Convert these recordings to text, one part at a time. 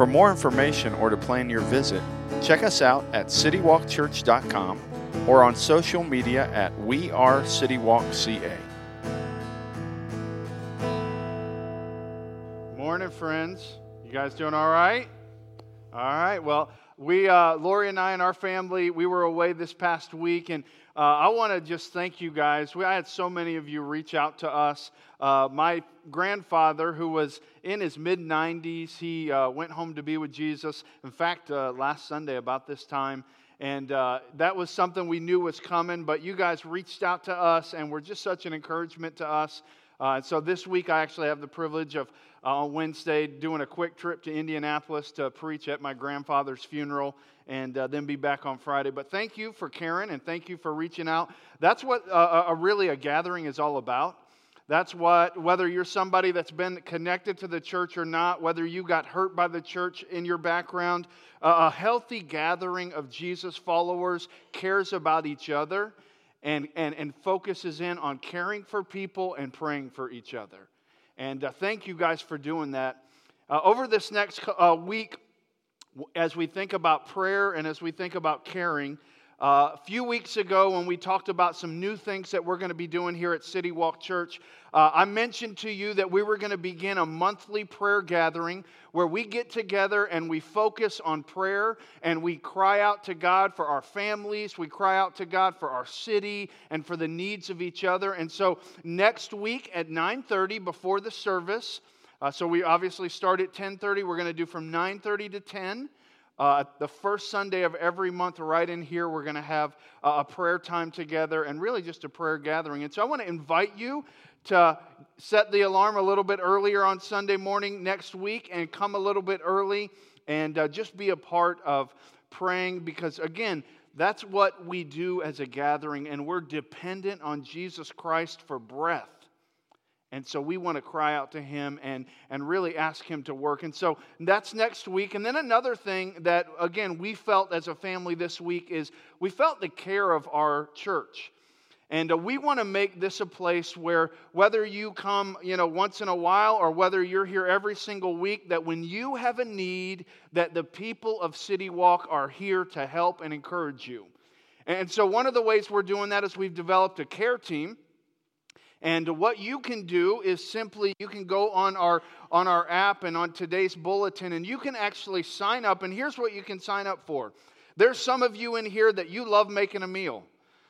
For more information or to plan your visit, check us out at citywalkchurch.com or on social media at We Are CityWalkCA. Morning, friends. You guys doing all right? All right. Well, we, uh, Lori and I and our family, we were away this past week, and uh, I want to just thank you guys. We, I had so many of you reach out to us. Uh, my grandfather, who was in his mid 90s, he uh, went home to be with Jesus. In fact, uh, last Sunday, about this time, and uh, that was something we knew was coming, but you guys reached out to us and were just such an encouragement to us. Uh, so this week, I actually have the privilege of uh, on Wednesday doing a quick trip to Indianapolis to preach at my grandfather's funeral and uh, then be back on Friday. But thank you for caring and thank you for reaching out. That's what uh, a, really a gathering is all about. That's what, whether you're somebody that's been connected to the church or not, whether you got hurt by the church in your background, uh, a healthy gathering of Jesus followers cares about each other and, and, and focuses in on caring for people and praying for each other. And uh, thank you guys for doing that. Uh, over this next uh, week, as we think about prayer and as we think about caring, uh, a few weeks ago, when we talked about some new things that we're going to be doing here at City Walk Church, uh, I mentioned to you that we were going to begin a monthly prayer gathering where we get together and we focus on prayer and we cry out to God for our families, we cry out to God for our city and for the needs of each other. And so next week at 9:30 before the service, uh, so we obviously start at 10:30. We're going to do from 9:30 to 10. Uh, the first Sunday of every month, right in here, we're going to have a prayer time together and really just a prayer gathering. And so I want to invite you to set the alarm a little bit earlier on Sunday morning next week and come a little bit early and uh, just be a part of praying because, again, that's what we do as a gathering, and we're dependent on Jesus Christ for breath. And so we want to cry out to him and, and really ask him to work. And so that's next week. And then another thing that, again, we felt as a family this week is we felt the care of our church. And uh, we want to make this a place where whether you come, you know, once in a while or whether you're here every single week, that when you have a need, that the people of City Walk are here to help and encourage you. And so one of the ways we're doing that is we've developed a care team and what you can do is simply you can go on our on our app and on today's bulletin and you can actually sign up and here's what you can sign up for. There's some of you in here that you love making a meal.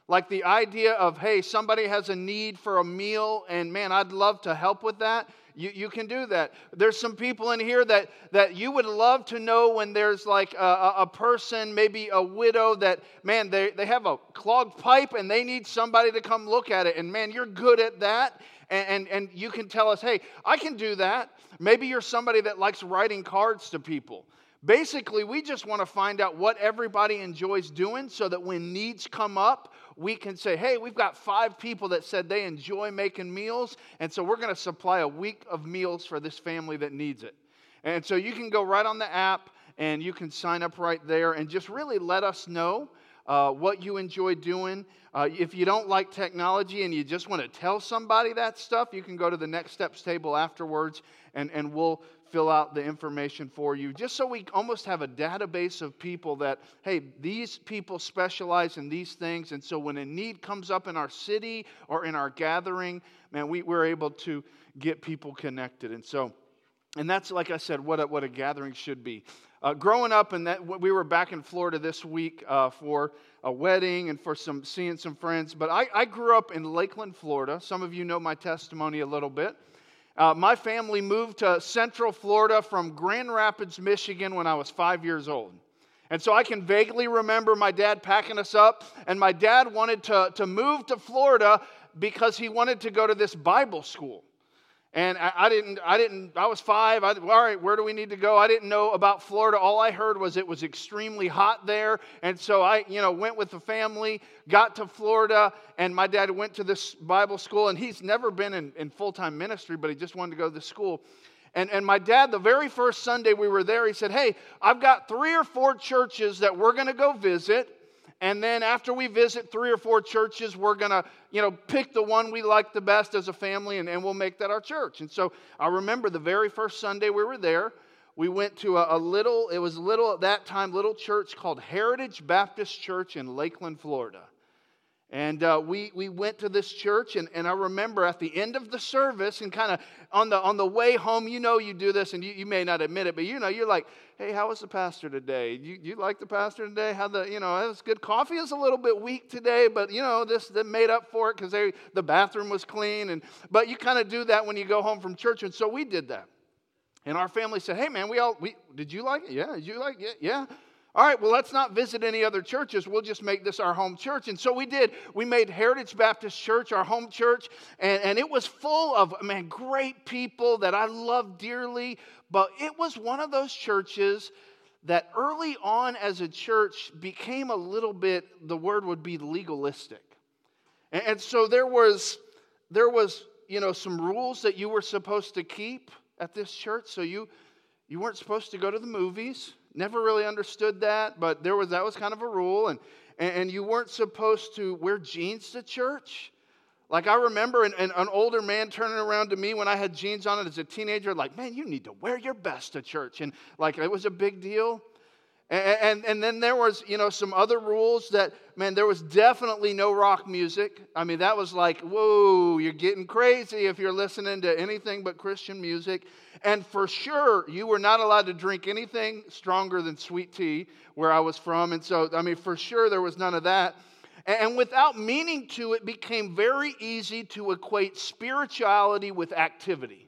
Like the idea of, hey, somebody has a need for a meal, and man, I'd love to help with that. You, you can do that. There's some people in here that, that you would love to know when there's like a, a person, maybe a widow, that, man, they, they have a clogged pipe and they need somebody to come look at it. And man, you're good at that. And, and, and you can tell us, hey, I can do that. Maybe you're somebody that likes writing cards to people. Basically, we just want to find out what everybody enjoys doing so that when needs come up, we can say, hey, we've got five people that said they enjoy making meals, and so we're going to supply a week of meals for this family that needs it. And so you can go right on the app and you can sign up right there and just really let us know uh, what you enjoy doing. Uh, if you don't like technology and you just want to tell somebody that stuff, you can go to the Next Steps table afterwards and, and we'll fill out the information for you, just so we almost have a database of people that, hey, these people specialize in these things. And so when a need comes up in our city or in our gathering, man, we, we're able to get people connected. And so, and that's, like I said, what a, what a gathering should be. Uh, growing up, and that we were back in Florida this week uh, for a wedding and for some seeing some friends. But I, I grew up in Lakeland, Florida. Some of you know my testimony a little bit. Uh, my family moved to Central Florida from Grand Rapids, Michigan when I was five years old. And so I can vaguely remember my dad packing us up, and my dad wanted to, to move to Florida because he wanted to go to this Bible school. And I, I, didn't, I didn't, I was five. I, all right, where do we need to go? I didn't know about Florida. All I heard was it was extremely hot there. And so I, you know, went with the family, got to Florida, and my dad went to this Bible school. And he's never been in, in full time ministry, but he just wanted to go to the school. And, and my dad, the very first Sunday we were there, he said, Hey, I've got three or four churches that we're going to go visit. And then after we visit three or four churches, we're going to, you know, pick the one we like the best as a family and, and we'll make that our church. And so I remember the very first Sunday we were there, we went to a, a little, it was a little at that time, little church called Heritage Baptist Church in Lakeland, Florida. And uh, we, we went to this church, and, and I remember at the end of the service, and kind of on the, on the way home, you know you do this, and you, you may not admit it, but you know, you're like, hey, how was the pastor today? You, you like the pastor today? How the, you know, it was good. Coffee is a little bit weak today, but, you know, this made up for it because the bathroom was clean. And, but you kind of do that when you go home from church, and so we did that. And our family said, hey, man, we all, we, did you like it? Yeah, did you like it? Yeah. All right, well, let's not visit any other churches. We'll just make this our home church. And so we did. We made Heritage Baptist Church our home church, and, and it was full of, man, great people that I love dearly. But it was one of those churches that early on as a church became a little bit, the word would be legalistic. And, and so there was, there was, you know, some rules that you were supposed to keep at this church. So you, you weren't supposed to go to the movies Never really understood that, but there was that was kind of a rule, and and, you weren't supposed to wear jeans to church. Like I remember an, an, an, older man turning around to me when I had jeans on it as a teenager, like, man, you need to wear your best to church. And like it was a big deal. And, and, and, then there was, you know, some other rules that, man, there was definitely no rock music. I mean, that was like, whoa, you're getting crazy if you're listening to anything but Christian music. And for sure, you were not allowed to drink anything stronger than sweet tea where I was from. And so, I mean, for sure, there was none of that. And without meaning to, it became very easy to equate spirituality with activity.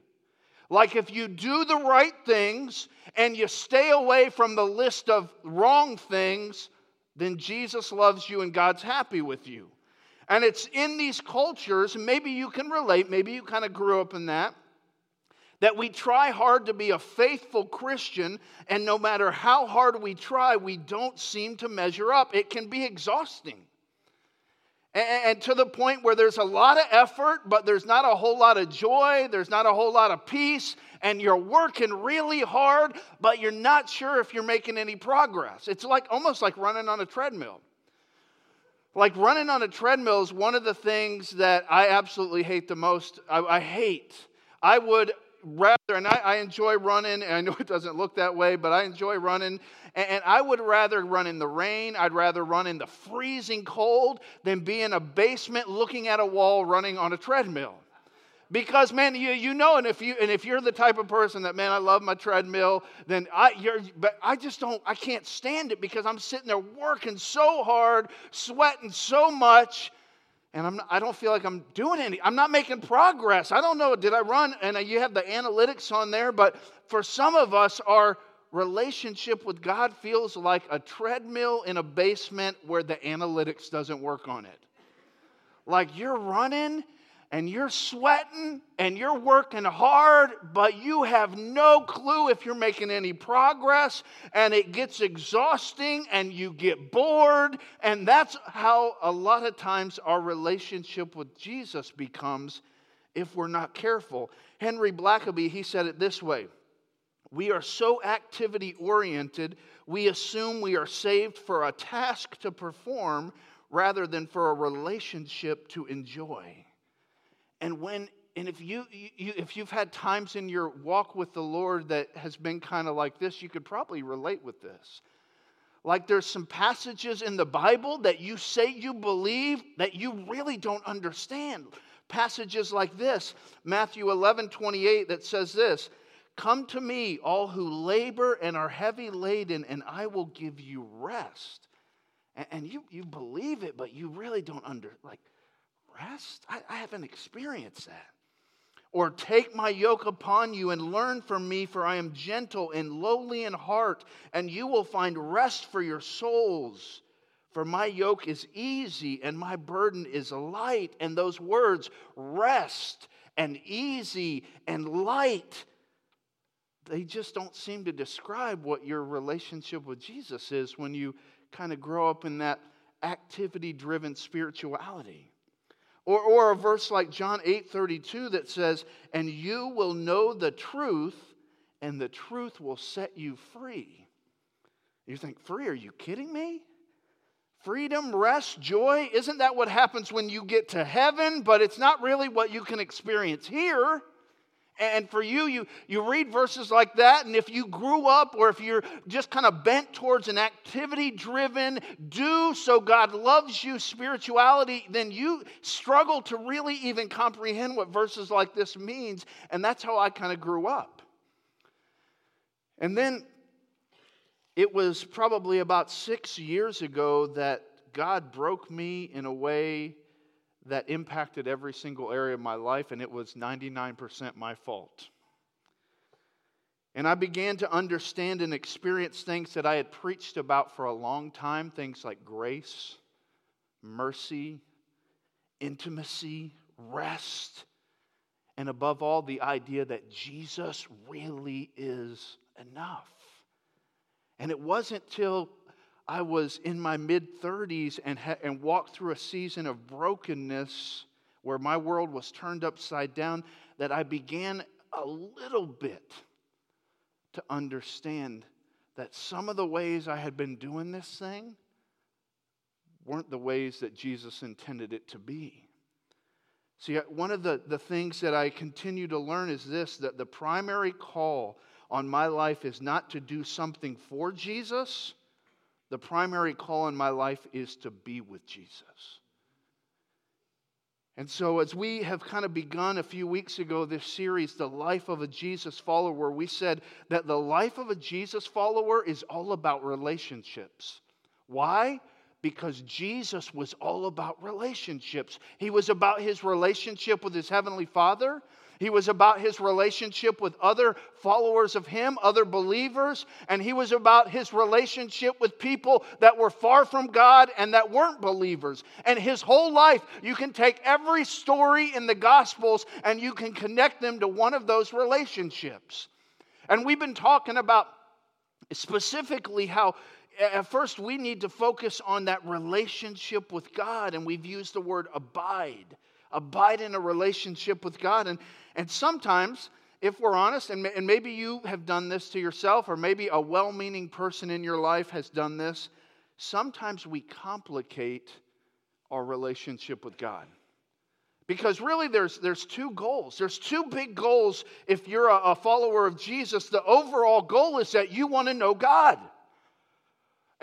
Like if you do the right things and you stay away from the list of wrong things, then Jesus loves you and God's happy with you. And it's in these cultures, maybe you can relate, maybe you kind of grew up in that, that we try hard to be a faithful Christian, and no matter how hard we try, we don't seem to measure up. It can be exhausting. And, to the point where there's a lot of effort, but there's not a whole lot of joy, there's not a whole lot of peace, and you're working really hard, but you're not sure if you're making any progress. It's like almost like running on a treadmill. Like running on a treadmill is one of the things that I absolutely hate the most. I, I hate. I would rather, and I, I, enjoy running, and I know it doesn't look that way, but I enjoy running. And, and, I would rather run in the rain, I'd rather run in the freezing cold than be in a basement looking at a wall running on a treadmill. Because man, you, you know, and if you and if you're the type of person that man, I love my treadmill, then I you're but I just don't I can't stand it because I'm sitting there working so hard, sweating so much and I'm I don't feel like I'm doing any. I'm not making progress. I don't know. Did I run? And you have the analytics on there, but for some of us, our relationship with God feels like a treadmill in a basement where the analytics doesn't work on it. Like you're running and you're sweating and you're working hard, but you have no clue if you're making any progress, and it gets exhausting and you get bored. And that's how a lot of times our relationship with Jesus becomes if we're not careful. Henry Blackaby, he said it this way We are so activity oriented, we assume we are saved for a task to perform rather than for a relationship to enjoy. And when and if you, you, if you've had times in your walk with the Lord that has been kind of like this, you could probably relate with this. Like there's some passages in the Bible that you say you believe that you really don't understand. Passages like this, Matthew 11, 28, that says this Come to me, all who labor and are heavy laden, and I will give you rest. And, and you, you believe it, but you really don't under like rest? I, I haven't experienced that. Or take my yoke upon you and learn from me, for I am gentle and lowly in heart, and you will find rest for your souls. For my yoke is easy and my burden is light. And those words, rest and easy and light, they just don't seem to describe what your relationship with Jesus is when you kind of grow up in that activity driven spirituality. Or, or a verse like John 8 32 that says, And you will know the truth, and the truth will set you free. You think, free? Are you kidding me? Freedom, rest, joy, isn't that what happens when you get to heaven? But it's not really what you can experience here. And for you, you, you read verses like that, and if you grew up or if you're just kind of bent towards an activity driven, do so God loves you spirituality, then you struggle to really even comprehend what verses like this means. And that's how I kind of grew up. And then it was probably about six years ago that God broke me in a way that impacted every single area of my life, and it was 99% my fault. And I began to understand and experience things that I had preached about for a long time things like grace, mercy, intimacy, rest, and above all, the idea that Jesus really is enough. And it wasn't till I was in my mid 30s and, ha- and walked through a season of brokenness where my world was turned upside down that I began a little bit to understand that some of the ways I had been doing this thing weren't the ways that Jesus intended it to be. See, one of the, the things that I continue to learn is this that the primary call on my life is not to do something for Jesus the primary call in my life is to be with Jesus. And so, as we have kind of begun a few weeks ago this series, The Life of a Jesus Follower, we said that the life of a Jesus follower is all about relationships. Why? Because Jesus was all about relationships. He was about his relationship with his Heavenly Father, he was about his relationship with other followers of him, other believers, and he was about his relationship with people that were far from God and that weren't believers. And his whole life, you can take every story in the Gospels and you can connect them to one of those relationships. And we've been talking about specifically how at first we need to focus on that relationship with God, and we've used the word abide abide in a relationship with God. And, and sometimes, if we're honest, and, and maybe you have done this to yourself, or maybe a well meaning person in your life has done this, sometimes we complicate our relationship with God. Because really, there's, there's two goals. There's two big goals if you're a, a follower of Jesus. The overall goal is that you want to know God.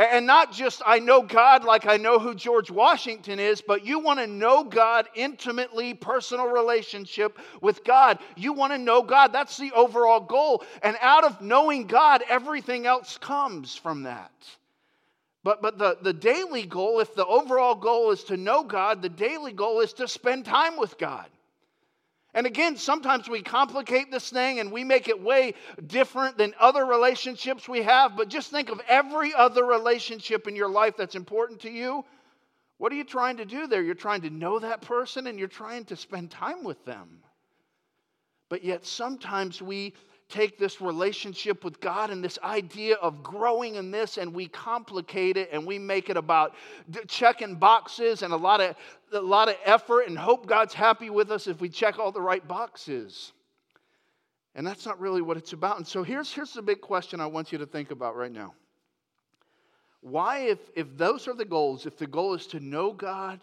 And not just, I know God like I know who George Washington is, but you want to know God intimately, personal relationship with God. You want to know God. That's the overall goal. And out of knowing God, everything else comes from that. But, but the, the daily goal, if the overall goal is to know God, the daily goal is to spend time with God. And again, sometimes we complicate this thing and we make it way different than other relationships we have. But just think of every other relationship in your life that's important to you. What are you trying to do there? You're trying to know that person and you're trying to spend time with them. But yet, sometimes we take this relationship with God and this idea of growing in this and we complicate it and we make it about checking boxes and a lot of a lot of effort and hope God's happy with us if we check all the right boxes. And that's not really what it's about. And so here's, here's the big question I want you to think about right now. Why, if, if those are the goals, if the goal is to know God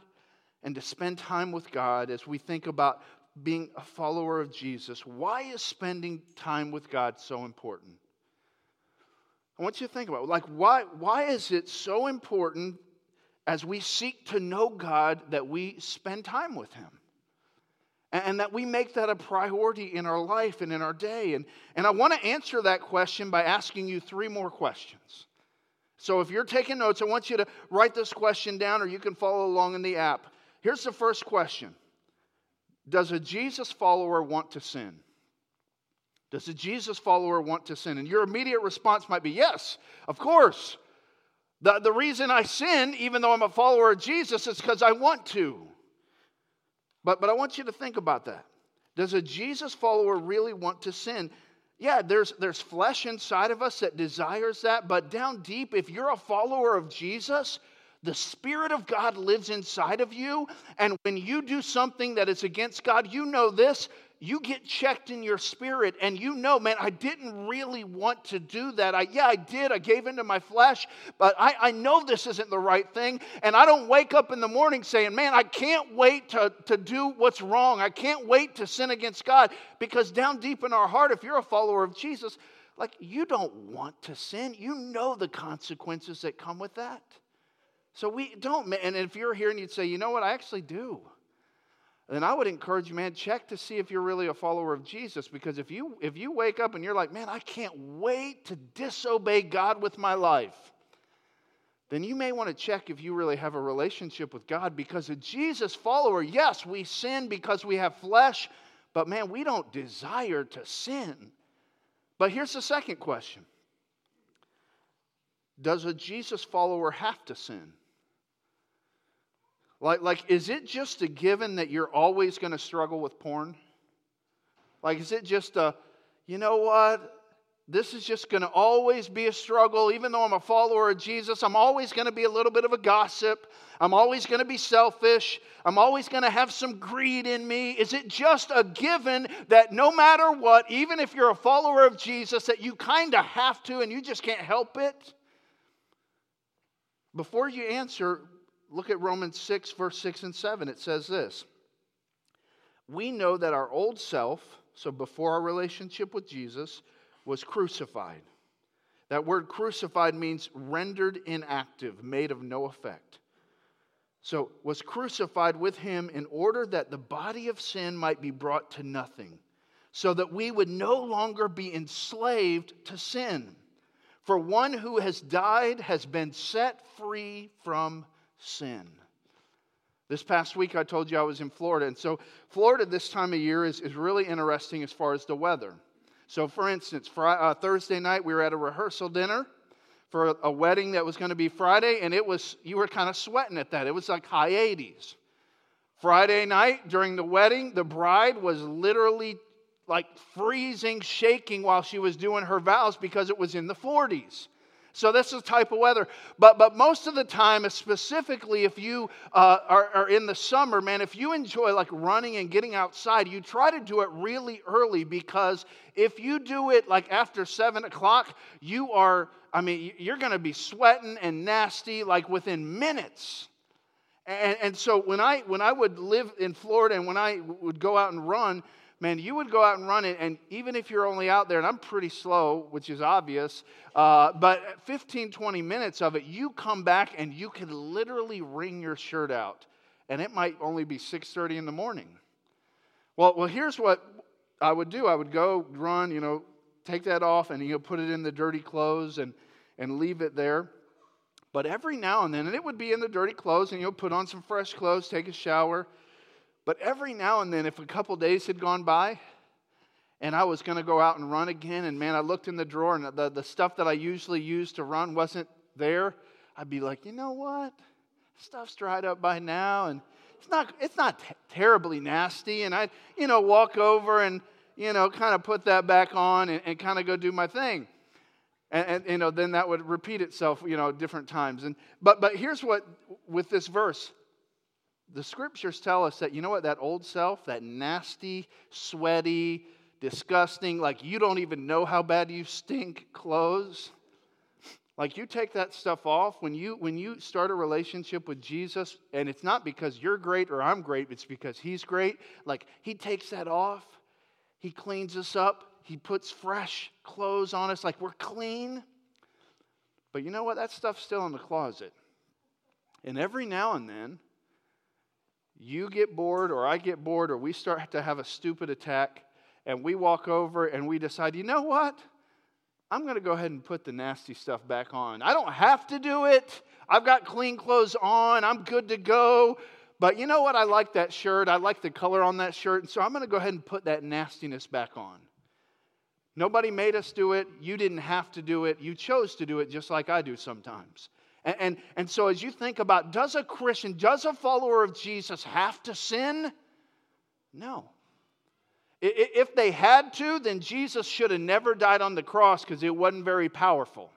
and to spend time with God as we think about being a follower of Jesus, why is spending time with God so important? I want you to think about it. Like, why, why is it so important as we seek to know God that we spend time with Him? And that we make that a priority in our life and in our day. And, and I want to answer that question by asking you three more questions. So if you're taking notes, I want you to write this question down or you can follow along in the app. Here's the first question does a Jesus follower want to sin? Does a Jesus follower want to sin? And your immediate response might be yes, of course. The, the reason I sin, even though I'm a follower of Jesus, is because I want to. But, but I want you to think about that. Does a Jesus follower really want to sin? Yeah, there's, there's flesh inside of us that desires that, but down deep, if you're a follower of Jesus, the Spirit of God lives inside of you. And when you do something that is against God, you know this you get checked in your spirit and you know, man, I didn't really want to do that. I, yeah, I did. I gave into my flesh, but I, I know this isn't the right thing. And I don't wake up in the morning saying, man, I can't wait to, to do what's wrong. I can't wait to sin against God. Because down deep in our heart, if you're a follower of Jesus, like you don't want to sin. You know the consequences that come with that. So we don't, and if you're here and you'd say, you know what, I actually do then I would encourage you, man, check to see if you're really a follower of Jesus. Because if you if you wake up and you're like, man, I can't wait to disobey God with my life, then you may want to check if you really have a relationship with God. Because a Jesus follower, yes, we sin because we have flesh, but man, we don't desire to sin. But here's the second question Does a Jesus follower have to sin? Like, like, is it just a given that you're always going to struggle with porn? Like, is it just a, you know what? This is just going to always be a struggle. Even though I'm a follower of Jesus, I'm always going to be a little bit of a gossip. I'm always going to be selfish. I'm always going to have some greed in me. Is it just a given that no matter what, even if you're a follower of Jesus, that you kind of have to and you just can't help it? Before you answer, look at Romans 6, verse 6 and 7. It says this We know that our old self, so before our relationship with Jesus, was crucified. That word crucified means rendered inactive, made of no effect. So, was crucified with him in order that the body of sin might be brought to nothing, so that we would no longer be enslaved to sin. For one who has died has been set free from sin. This past week, I told you I was in Florida. And so, Florida this time of year is, is really interesting as far as the weather. So, for instance, Friday, uh, Thursday night, we were at a rehearsal dinner for a, a wedding that was going to be Friday, and it was, you were kind of sweating at that. It was like high 80s. Friday night, during the wedding, the bride was literally like freezing, shaking while she was doing her vows because it was in the 40s. So this is the type of weather. But, but most of the time, specifically if you uh, are, are in the summer, man, if you enjoy like running and getting outside, you try to do it really early because if you do it like after seven o'clock, you are, I mean, you're going to be sweating and nasty like within minutes. And, and so when I, when I would live in Florida and when I would go out and run, man, you would go out and run it, and even if you're only out there, and I'm pretty slow, which is obvious, uh, but 15, 20 minutes of it, you come back and you can literally wring your shirt out, and it might only be 6:30 in the morning. Well, well, here's what I would do. I would go run, you know, take that off, and you know, put it in the dirty clothes and and leave it there. But every now and then, and it would be in the dirty clothes, and you'll put on some fresh clothes, take a shower but every now and then, if a couple days had gone by and I was going to go out and run again, and man, I looked in the drawer and the, the stuff that I usually use to run wasn't there, I'd be like, you know what? Stuff's dried up by now, and it's not, it's not t- terribly nasty. And I'd, you know, walk over and, you know, kind of put that back on and, and kind of go do my thing. And, and, you know, then that would repeat itself, you know, different times. And but but here's what with this verse, the scriptures tell us that, you know what, that old self, that nasty, sweaty, disgusting, like you don't even know how bad you stink clothes. Like you take that stuff off when you when you start a relationship with Jesus and it's not because you're great or I'm great, it's because he's great. Like he takes that off. He cleans us up. He puts fresh clothes on us like we're clean. But you know what? That stuff's still in the closet. And every now and then, you get bored or I get bored or we start to have a stupid attack and we walk over and we decide, you know what? I'm going to go ahead and put the nasty stuff back on. I don't have to do it. I've got clean clothes on. I'm good to go. But you know what? I like that shirt. I like the color on that shirt. And so I'm going to go ahead and put that nastiness back on. Nobody made us do it. You didn't have to do it. You chose to do it just like I do sometimes. And, and, and so, as you think about does a Christian, does a follower of Jesus have to sin? No. If they had to, then Jesus should have never died on the cross because it wasn't very powerful.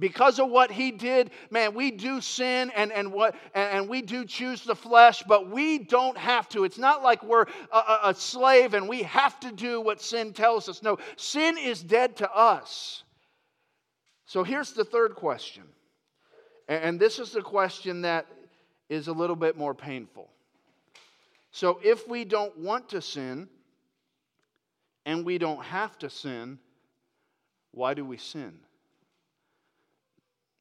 Because of what he did, man, we do sin and, and, what, and, we do choose the flesh, but we don't have to. It's not like we're a, a slave and we have to do what sin tells us. No, sin is dead to us. So here's the third question. And this is the question that is a little bit more painful. So if we don't want to sin and we don't have to sin, why do we sin?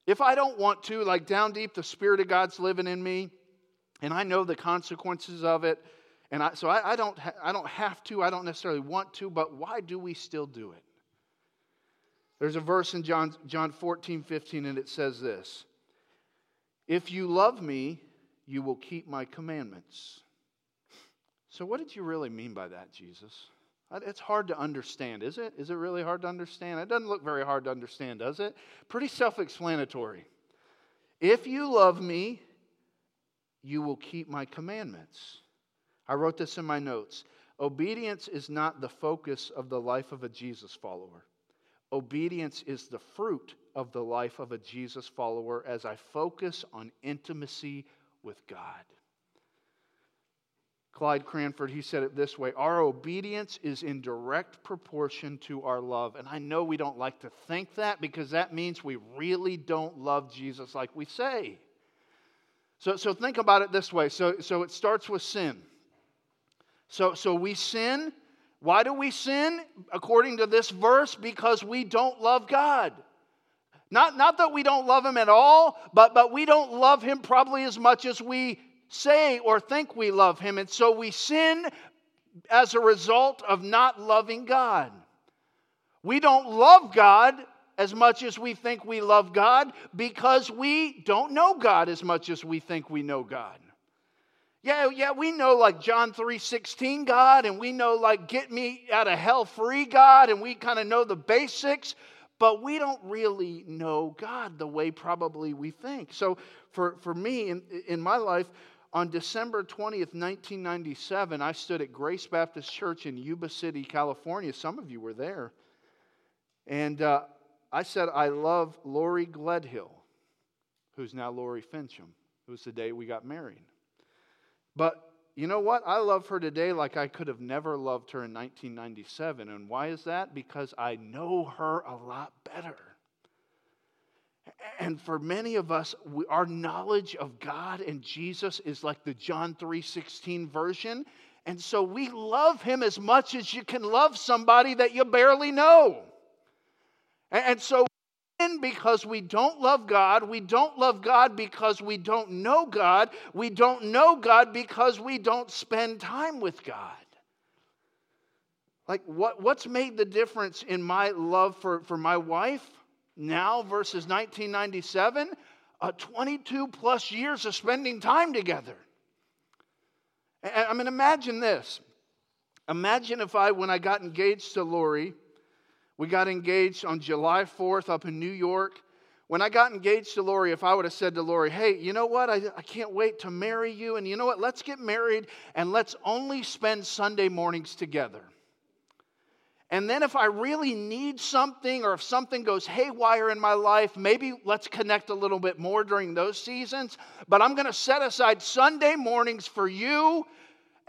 If I don't want to, like down deep, the Spirit of God's living in me, and I know the consequences of it, and I, so I, I don't, ha- I don't have to, I don't necessarily want to, but why do we still do it? There's a verse in John, John 14, 15, and it says this If you love me, you will keep my commandments. So, what did you really mean by that, Jesus? Uh, it's hard to understand, is it? Is it really hard to understand? It doesn't look very hard to understand, does it? Pretty self explanatory. If you love me, you will keep my commandments. I wrote this in my notes. Obedience is not the focus of the life of a Jesus follower. Obedience is the fruit of the life of a Jesus follower as I focus on intimacy with God. Clyde Cranford, he said it this way Our obedience is in direct proportion to our love. And I know we don't like to think that because that means we really don't love Jesus like we say. So, so think about it this way. So, so it starts with sin. So, so we sin. Why do we sin? According to this verse, because we don't love God. Not, not that we don't love Him at all, but, but we don't love Him probably as much as we say or think we love Him. And so we sin as a result of not loving God. We don't love God as much as we think we love God because we don't know God as much as we think we know God. Yeah, yeah, we know like John 3:16 God and we know like get me out of hell free God and we kind of know the basics, but we don't really know God the way probably we think. So for, for me in, in my life, on December 20th, 1997, I stood at Grace Baptist Church in Yuba City, California. Some of you were there. And uh, I said, I love Lori Gledhill, who's now Lori Fincham. It was the day we got married. But you know what? I love her today like I could have never loved her in 1997. And why is that? Because I know her a lot better. And for many of us, we, our knowledge of God and Jesus is like the John 3:16 version. And so we love him as much as you can love somebody that you barely know. And, and so because we don't love God. We don't love God because we don't know God. We don't know God because we don't spend time with God. Like, what, what's made the difference in my love for, for my wife? now versus 1997, uh, 22 plus years of spending time together. I mean, imagine this. Imagine if I, when I got engaged to Lori, we got engaged on July 4th up in New York. When I got engaged to Lori, if I would have said to Lori, hey, you know what? I, I can't wait to marry you. And you know what? Let's get married and let's only spend Sunday mornings together. And then, if I really need something or if something goes haywire in my life, maybe let's connect a little bit more during those seasons. But I'm going to set aside Sunday mornings for you.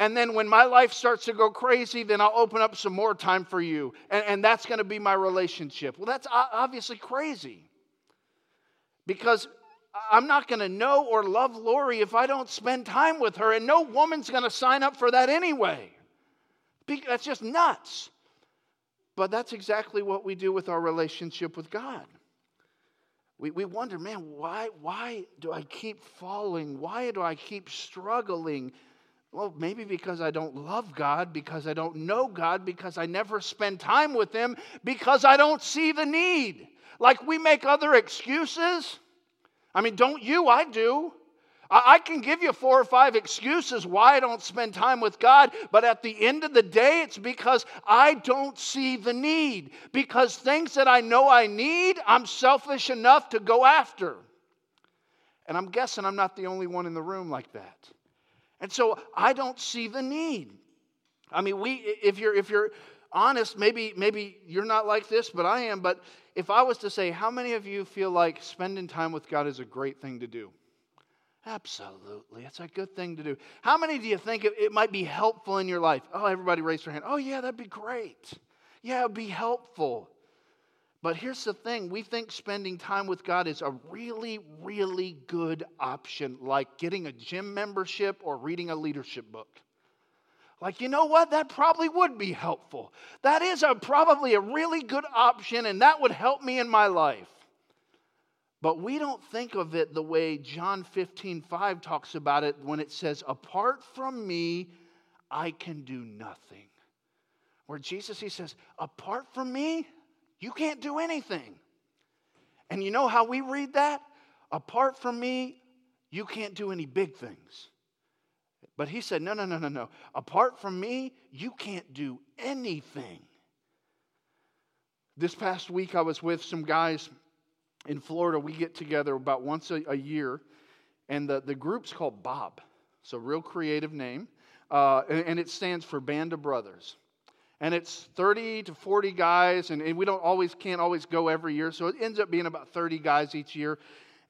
And then, when my life starts to go crazy, then I'll open up some more time for you. And, and that's going to be my relationship. Well, that's obviously crazy. Because I'm not going to know or love Lori if I don't spend time with her. And no woman's going to sign up for that anyway. That's just nuts. But that's exactly what we do with our relationship with God. We, we wonder, man, why, why do I keep falling? Why do I keep struggling? Well, maybe because I don't love God, because I don't know God, because I never spend time with Him, because I don't see the need. Like we make other excuses. I mean, don't you? I do. I can give you four or five excuses why I don't spend time with God, but at the end of the day, it's because I don't see the need. Because things that I know I need, I'm selfish enough to go after. And I'm guessing I'm not the only one in the room like that. And so I don't see the need. I mean, we if you're if you're honest, maybe maybe you're not like this, but I am, but if I was to say how many of you feel like spending time with God is a great thing to do? Absolutely. It's a good thing to do. How many do you think it, might be helpful in your life? Oh, everybody raise their hand. Oh, yeah, that'd be great. Yeah, it'd be helpful. But here's the thing we think spending time with God is a really, really good option, like getting a gym membership or reading a leadership book. Like, you know what? That probably would be helpful. That is a, probably a really good option, and that would help me in my life. But we don't think of it the way John 15, 5 talks about it when it says, Apart from me, I can do nothing. Where Jesus, he says, Apart from me, you can't do anything. And you know how we read that? Apart from me, you can't do any big things. But he said, No, no, no, no, no. Apart from me, you can't do anything. This past week, I was with some guys in Florida, we get together about once a, a year, and the, the group's called Bob. It's a real creative name, uh, and, and, it stands for Band of Brothers. And it's 30 to 40 guys, and, and, we don't always can't always go every year, so it ends up being about 30 guys each year.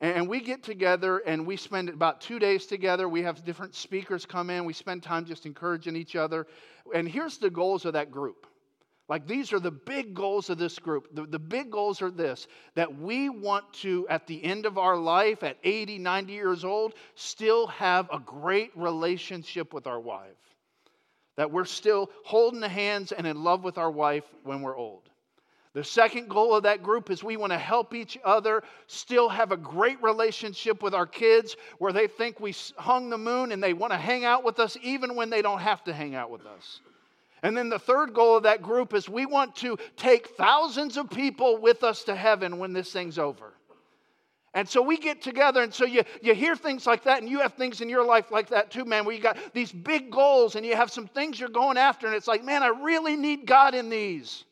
And, and we get together and we spend about two days together. We have different speakers come in. We spend time just encouraging each other. And here's the goals of that group like, these are the big goals of this group. The, the big goals are this that we want to, at the end of our life, at 80, 90 years old, still have a great relationship with our wife. That we're still holding the hands and in love with our wife when we're old. The second goal of that group is we want to help each other still have a great relationship with our kids where they think we hung the moon and they want to hang out with us even when they don't have to hang out with us. And then the third goal of that group is we want to take thousands of people with us to heaven when this thing's over. And so we get together, and so you, you hear things like that, and you have things in your life like that too, man, where you got these big goals and you have some things you're going after, and it's like, man, I really need God in these.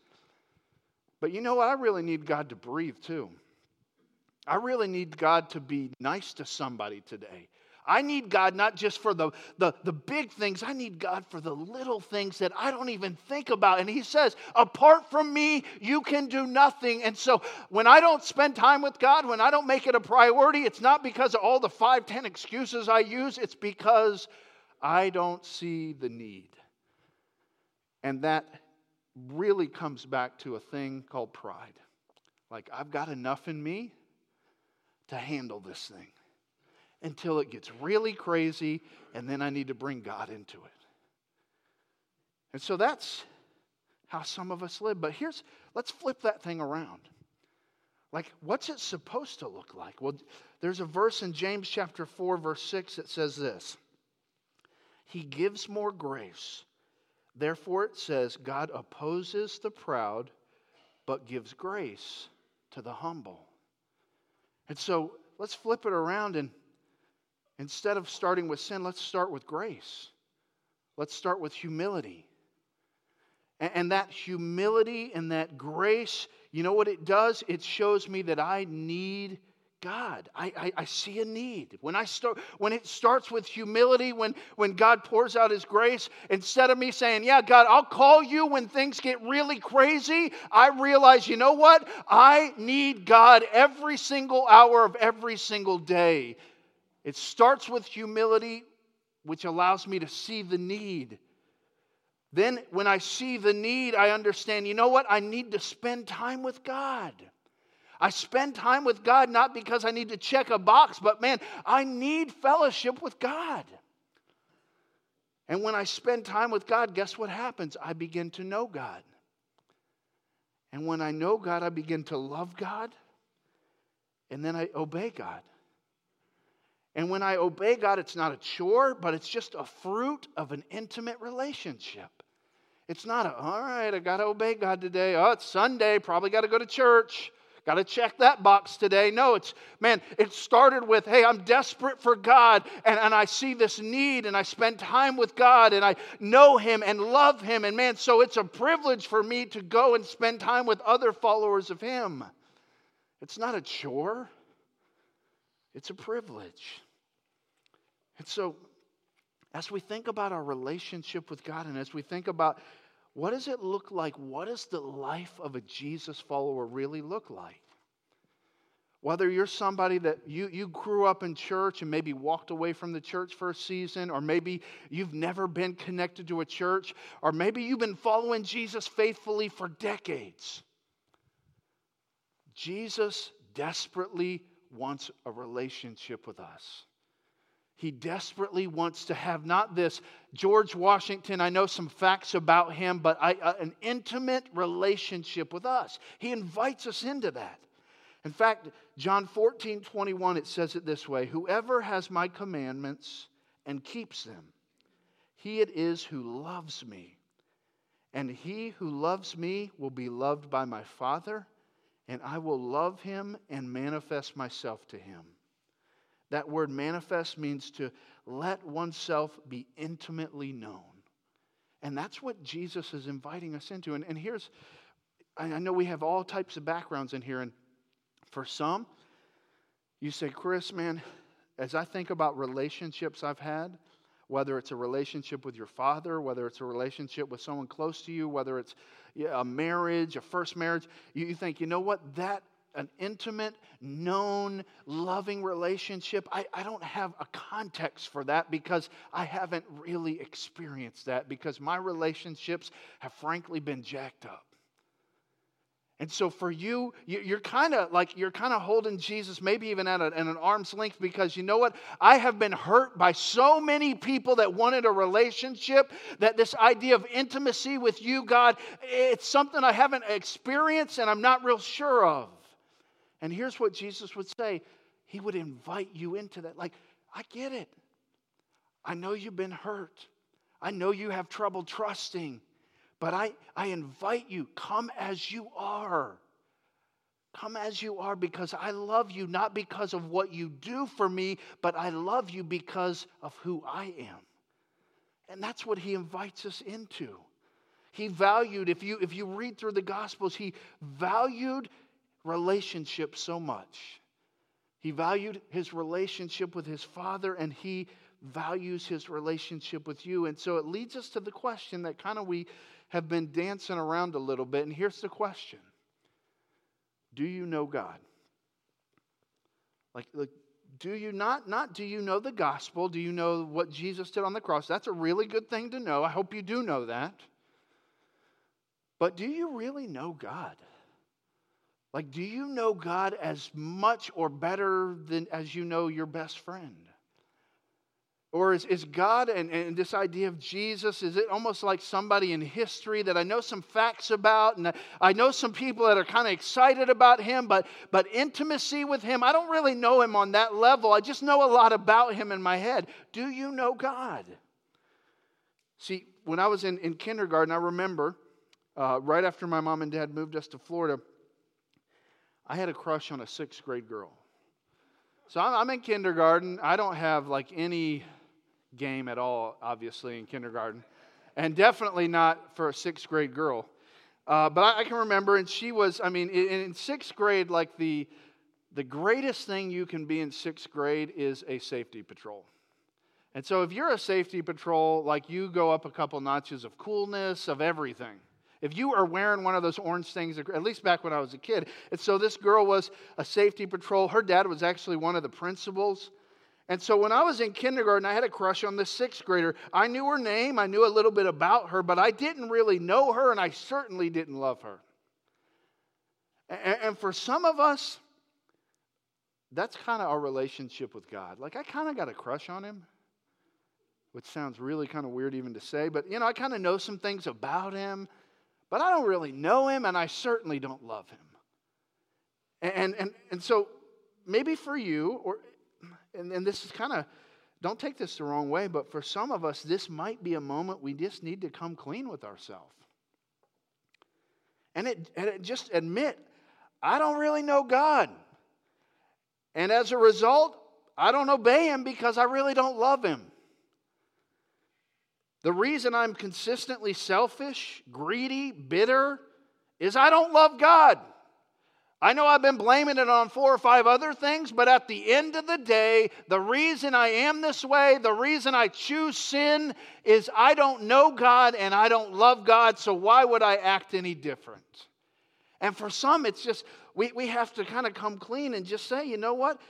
But you know what? I really need God to breathe too. I really need God to be nice to somebody today. I need God not just for the, the, the big things, I need God for the little things that I don't even think about. And He says, apart from me, you can do nothing. And so when I don't spend time with God, when I don't make it a priority, it's not because of all the five, ten excuses I use, it's because I don't see the need. And that really comes back to a thing called pride. Like, I've got enough in me to handle this thing until it gets really crazy, and then I need to bring God into it. And so that's how some of us live. But here's, let's flip that thing around. Like, what's it supposed to look like? Well, there's a verse in James chapter 4, verse 6 that says this He gives more grace. Therefore, it says, God opposes the proud, but gives grace to the humble. And so let's flip it around and Instead of starting with sin, let's start with grace. Let's start with humility. And, that humility and that grace, you know what it does? It shows me that I need God. I, I, I, see a need. When I start, when it starts with humility, when, when God pours out his grace, instead of me saying, Yeah, God, I'll call you when things get really crazy, I realize, you know what? I need God every single hour of every single day. It starts with humility, which allows me to see the need. Then, when I see the need, I understand, you know what? I need to spend time with God. I spend time with God not because I need to check a box, but man, I need fellowship with God. And when I spend time with God, guess what happens? I begin to know God. And when I know God, I begin to love God. And then I obey God. And when I obey God, it's not a chore, but it's just a fruit of an intimate relationship. It's not a, all right, I got to obey God today. Oh, it's Sunday, probably got to go to church. Got to check that box today. No, it's, man, it started with, hey, I'm desperate for God and, and I see this need and I spend time with God and I know Him and love Him. And man, so it's a privilege for me to go and spend time with other followers of Him. It's not a chore, it's a privilege. And so as we think about our relationship with God and as we think about what does it look like? What does the life of a Jesus follower really look like? Whether you're somebody that you, you grew up in church and maybe walked away from the church for a season, or maybe you've never been connected to a church, or maybe you've been following Jesus faithfully for decades. Jesus desperately wants a relationship with us. He desperately wants to have not this George Washington, I know some facts about him, but I, uh, an intimate relationship with us. He invites us into that. In fact, John 14, 21, it says it this way Whoever has my commandments and keeps them, he it is who loves me. And he who loves me will be loved by my Father, and I will love him and manifest myself to him. That word manifest means to let oneself be intimately known. And that's what Jesus is inviting us into. And, and here's, I know we have all types of backgrounds in here, and for some, you say, Chris, man, as I think about relationships I've had, whether it's a relationship with your father, whether it's a relationship with someone close to you, whether it's a marriage, a first marriage, you think, you know what, that an intimate, known, loving relationship, I, I don't have a context for that because I haven't really experienced that because my relationships have frankly been jacked up. And so for you, you're kind of like you're kind of holding Jesus, maybe even at, a, at, an arm's length, because you know what? I have been hurt by so many people that wanted a relationship that this idea of intimacy with you, God, it's something I haven't experienced and I'm not real sure of. And here's what Jesus would say He would invite you into that. Like, I get it. I know you've been hurt. I know you have trouble trusting. But I, I invite you, come as you are. Come as you are because I love you, not because of what you do for me, but I love you because of who I am. And that's what he invites us into. He valued, if you, if you read through the Gospels, he valued relationship so much. He valued his relationship with his Father, and he values his relationship with you. And so it leads us to the question that kind of we have been dancing around a little bit. And here's the question Do you know God? Like, like do you not not do you know the gospel do you know what jesus did on the cross that's a really good thing to know i hope you do know that but do you really know god like do you know god as much or better than as you know your best friend or is, is God and, and this idea of Jesus, is it almost like somebody in history that I know some facts about and I know some people that are kind of excited about him, but, but intimacy with him, I don't really know him on that level. I just know a lot about him in my head. Do you know God? See, when I was in, in kindergarten, I remember uh, right after my mom and dad moved us to Florida, I had a crush on a sixth grade girl. So I'm, in kindergarten. I don't have like any game at all, obviously, in kindergarten, and definitely not for a sixth grade girl. Uh, but I, I, can remember, and she was, I mean, in, in sixth grade, like the, the greatest thing you can be in sixth grade is a safety patrol. And so if you're a safety patrol, like you go up a couple notches of coolness, of everything. If you are wearing one of those orange things, at least back when I was a kid. And so this girl was a safety patrol. Her dad was actually one of the principals. And so when I was in kindergarten, I had a crush on this sixth grader. I knew her name, I knew a little bit about her, but I didn't really know her, and I certainly didn't love her. And for some of us, that's kind of our relationship with God. Like, I kind of got a crush on him, which sounds really kind of weird even to say, but you know, I kind of know some things about him, but I don't really know him, and I certainly don't love him. And, and, and so maybe for you, or and, and this is kind of, don't take this the wrong way, but for some of us, this might be a moment we just need to come clean with ourselves. And it, and it just admit, I don't really know God. And as a result, I don't obey Him because I really don't love Him. The reason I'm consistently selfish, greedy, bitter is I don't love God. I know I've been blaming it on four or five other things, but at the end of the day, the reason I am this way, the reason I choose sin is I don't know God and I don't love God, so why would I act any different? And for some, it's just, we, we have to kind of come clean and just say, you know what?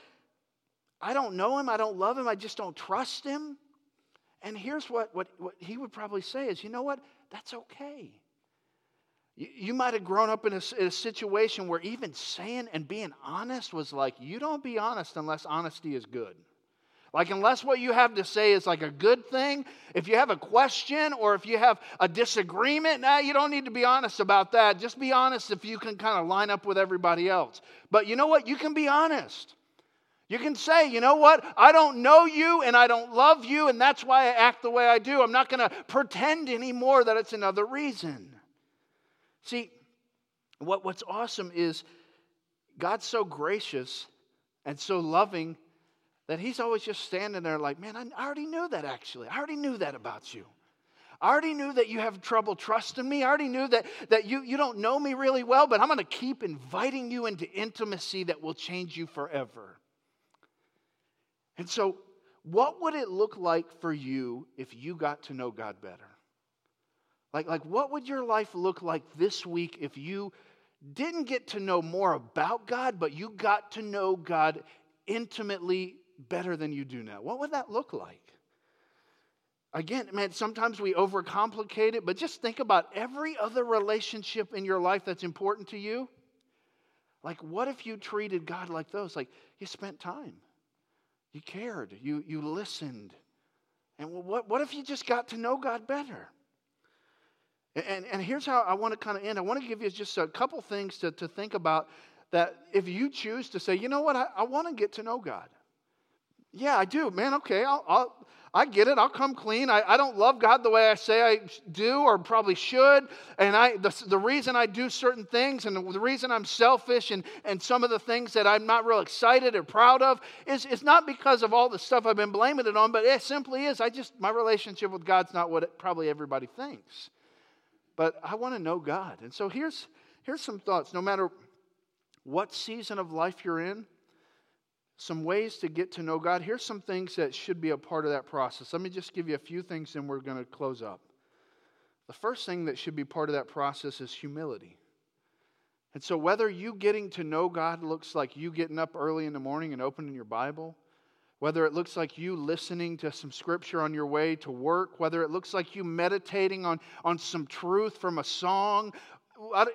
I don't know him, I don't love him, I just don't trust him. And here's what, what, what he would probably say is, you know what? That's okay. You, might have grown up in a, in a, situation where even saying and being honest was like, you don't be honest unless honesty is good. Like, unless what you have to say is like a good thing, if you have a question or if you have a disagreement, nah, you don't need to be honest about that. Just be honest if you can kind of line up with everybody else. But you know what? You can be honest. You can say, you know what? I don't know you and I don't love you, and that's why I act the way I do. I'm not going to pretend anymore that it's another reason. See, what, what's awesome is God's so gracious and so loving that He's always just standing there like, man, I already knew that actually. I already knew that about you. I already knew that you have trouble trusting me. I already knew that, that you, you don't know me really well, but I'm going to keep inviting you into intimacy that will change you forever. And so, what would it look like for you if you got to know God better? Like, like, what would your life look like this week if you didn't get to know more about God, but you got to know God intimately better than you do now? What would that look like? Again, man, sometimes we overcomplicate it, but just think about every other relationship in your life that's important to you. Like, what if you treated God like those? Like, you spent time, you cared, you, you listened. And what, what if you just got to know God better? And, and here's how I want to kind of end. I want to give you just a couple things to, to think about that if you choose to say, you know what, I, I want to get to know God. Yeah, I do, man. Okay, I'll, I'll, I get it. I'll come clean. I, I don't love God the way I say I do or probably should. And I, the, the reason I do certain things and the, reason I'm selfish and, and some of the things that I'm not real excited or proud of is, it's not because of all the stuff I've been blaming it on, but it simply is. I just, my relationship with God's not what it, probably everybody thinks but I want to know God. And so here's, here's some thoughts. No matter what season of life you're in, some ways to get to know God. Here's some things that should be a part of that process. Let me just give you a few things and we're going to close up. The first thing that should be part of that process is humility. And so, whether you getting to know God looks like you getting up early in the morning and opening your Bible, whether it looks like you listening to some scripture on your way to work, whether it looks like you meditating on, on some truth from a song.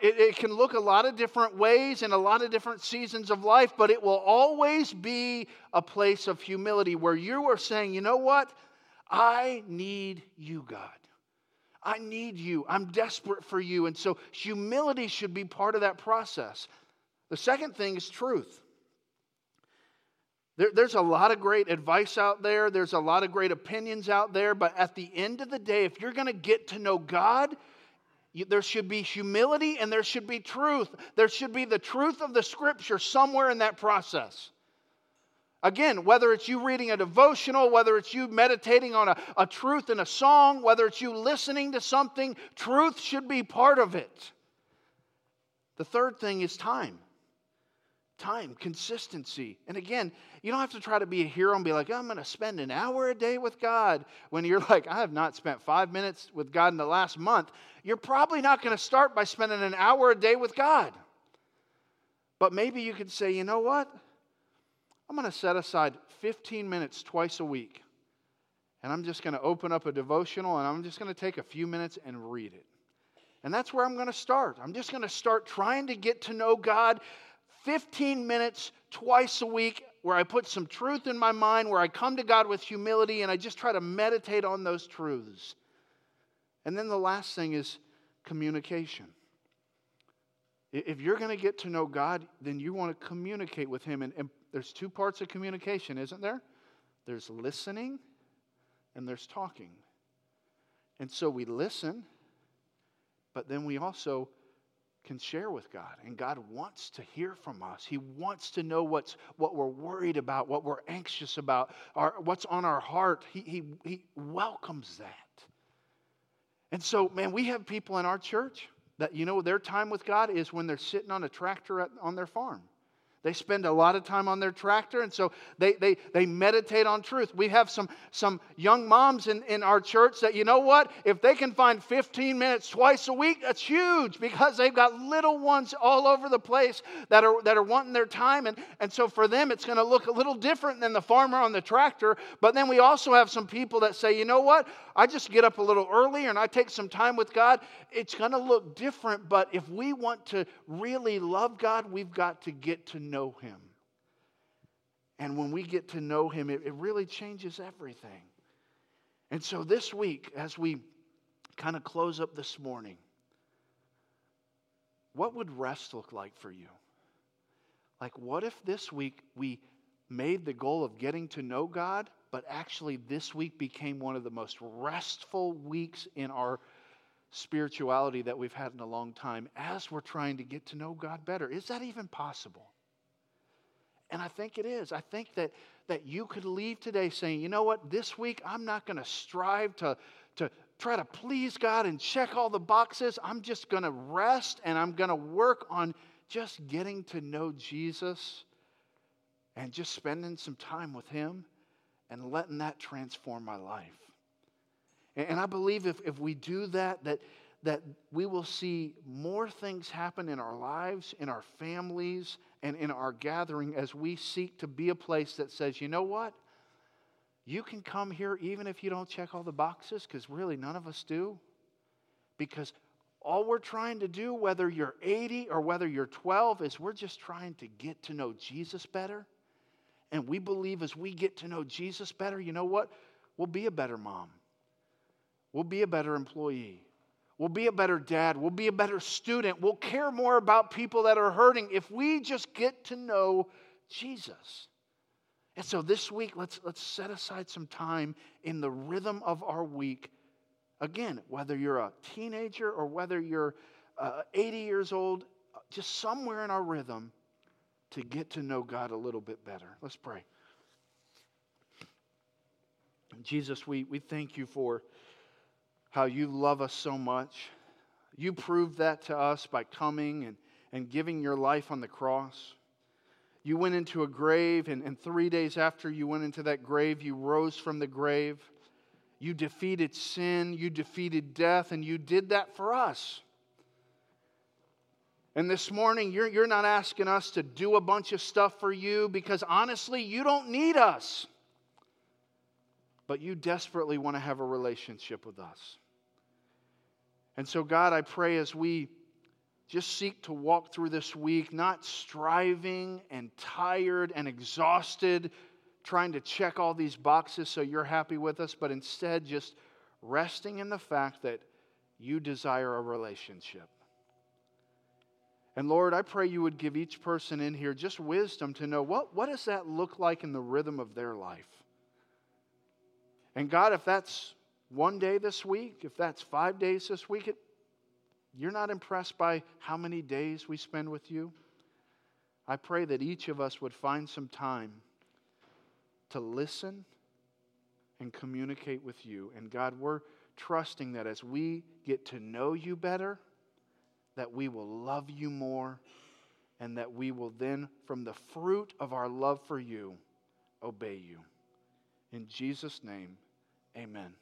It, it can look a lot of different ways in a lot of different seasons of life, but it will always be a place of humility where you are saying, you know what? I need you, God. I need you. I'm desperate for you. And so humility should be part of that process. The second thing is truth. There, there's a lot of great advice out there, there's a lot of great opinions out there, but at the end of the day, if you're going to get to know God, there should be humility and there should be truth. There should be the truth of the scripture somewhere in that process. Again, whether it's you reading a devotional, whether it's you meditating on a, a truth in a song, whether it's you listening to something, truth should be part of it. The third thing is time time, consistency. And again, you don't have to try to be a hero and be like, oh, I'm going to spend an hour a day with God. When you're like, I have not spent five minutes with God in the last month, you're probably not going to start by spending an hour a day with God. But maybe you could say, you know what? I'm going to set aside 15 minutes twice a week. And I'm just going to open up a devotional and I'm just going to take a few minutes and read it. And that's where I'm going to start. I'm just going to start trying to get to know God 15 minutes twice a week where I put some truth in my mind, where I come to God with humility and I just try to meditate on those truths. And then the last thing is communication. If you're going to get to know God, then you want to communicate with Him. And, and, there's two parts of communication, isn't there? There's listening and there's talking. And so we listen, but then we also can share with God. And God wants to hear from us. He wants to know what's, what we're worried about, what we're anxious about, our, what's on our heart. He, he, he welcomes that. And so, man, we have people in our church that you know their time with God is when they're sitting on a tractor at, on their farm. They spend a lot of time on their tractor, and so they, they, they meditate on truth. We have some, some young moms in, in our church that, you know what? If they can find 15 minutes twice a week, that's huge because they've got little ones all over the place that are, that are wanting their time. And, and so for them, it's going to look a little different than the farmer on the tractor. But then we also have some people that say, you know what? I just get up a little earlier and I take some time with God. It's going to look different, but if we want to really love God, we've got to get to know Him. And when we get to know Him, it, it really changes everything. And so this week, as we kind of close up this morning, what would rest look like for you? Like, what if this week we made the goal of getting to know God, but actually this week became one of the most restful weeks in our spirituality that we've had in a long time as we're trying to get to know God better? Is that even possible? And I think it is. I think that, that you could leave today saying, you know what, this week I'm not going to strive to, to try to please God and check all the boxes. I'm just going to rest and I'm going to work on just getting to know Jesus and just spending some time with Him and letting that transform my life. And I believe if, if we do that, that, that we will see more things happen in our lives, in our families, and in our gathering as we seek to be a place that says, you know what? You can come here even if you don't check all the boxes, because really none of us do. Because all we're trying to do, whether you're 80 or whether you're 12, is we're just trying to get to know Jesus better. And we believe as we get to know Jesus better, you know what? We'll be a better mom. We'll be a better employee. We'll be a better dad. We'll be a better student. We'll care more about people that are hurting if we just get to know Jesus. And so this week, let's, let's set aside some time in the rhythm of our week. Again, whether you're a teenager or whether you're uh, 80 years old, just somewhere in our rhythm, to get to know God a little bit better. Let's pray. Jesus, we, we thank you for how you love us so much. You proved that to us by coming and, and giving your life on the cross. You went into a grave, and, and three days after you went into that grave, you rose from the grave. You defeated sin, you defeated death, and you did that for us. And this morning, you're, you're not asking us to do a bunch of stuff for you because honestly, you don't need us. But you desperately want to have a relationship with us. And so, God, I pray as we just seek to walk through this week, not striving and tired and exhausted, trying to check all these boxes so you're happy with us, but instead just resting in the fact that you desire a relationship. And Lord, I pray you would give each person in here just wisdom to know what, what does that look like in the rhythm of their life? And God, if that's one day this week, if that's five days this week, it, you're not impressed by how many days we spend with you. I pray that each of us would find some time to listen and communicate with you. And God, we're trusting that as we get to know you better, that we will love you more, and that we will then, from the fruit of our love for you, obey you. In Jesus' name, amen.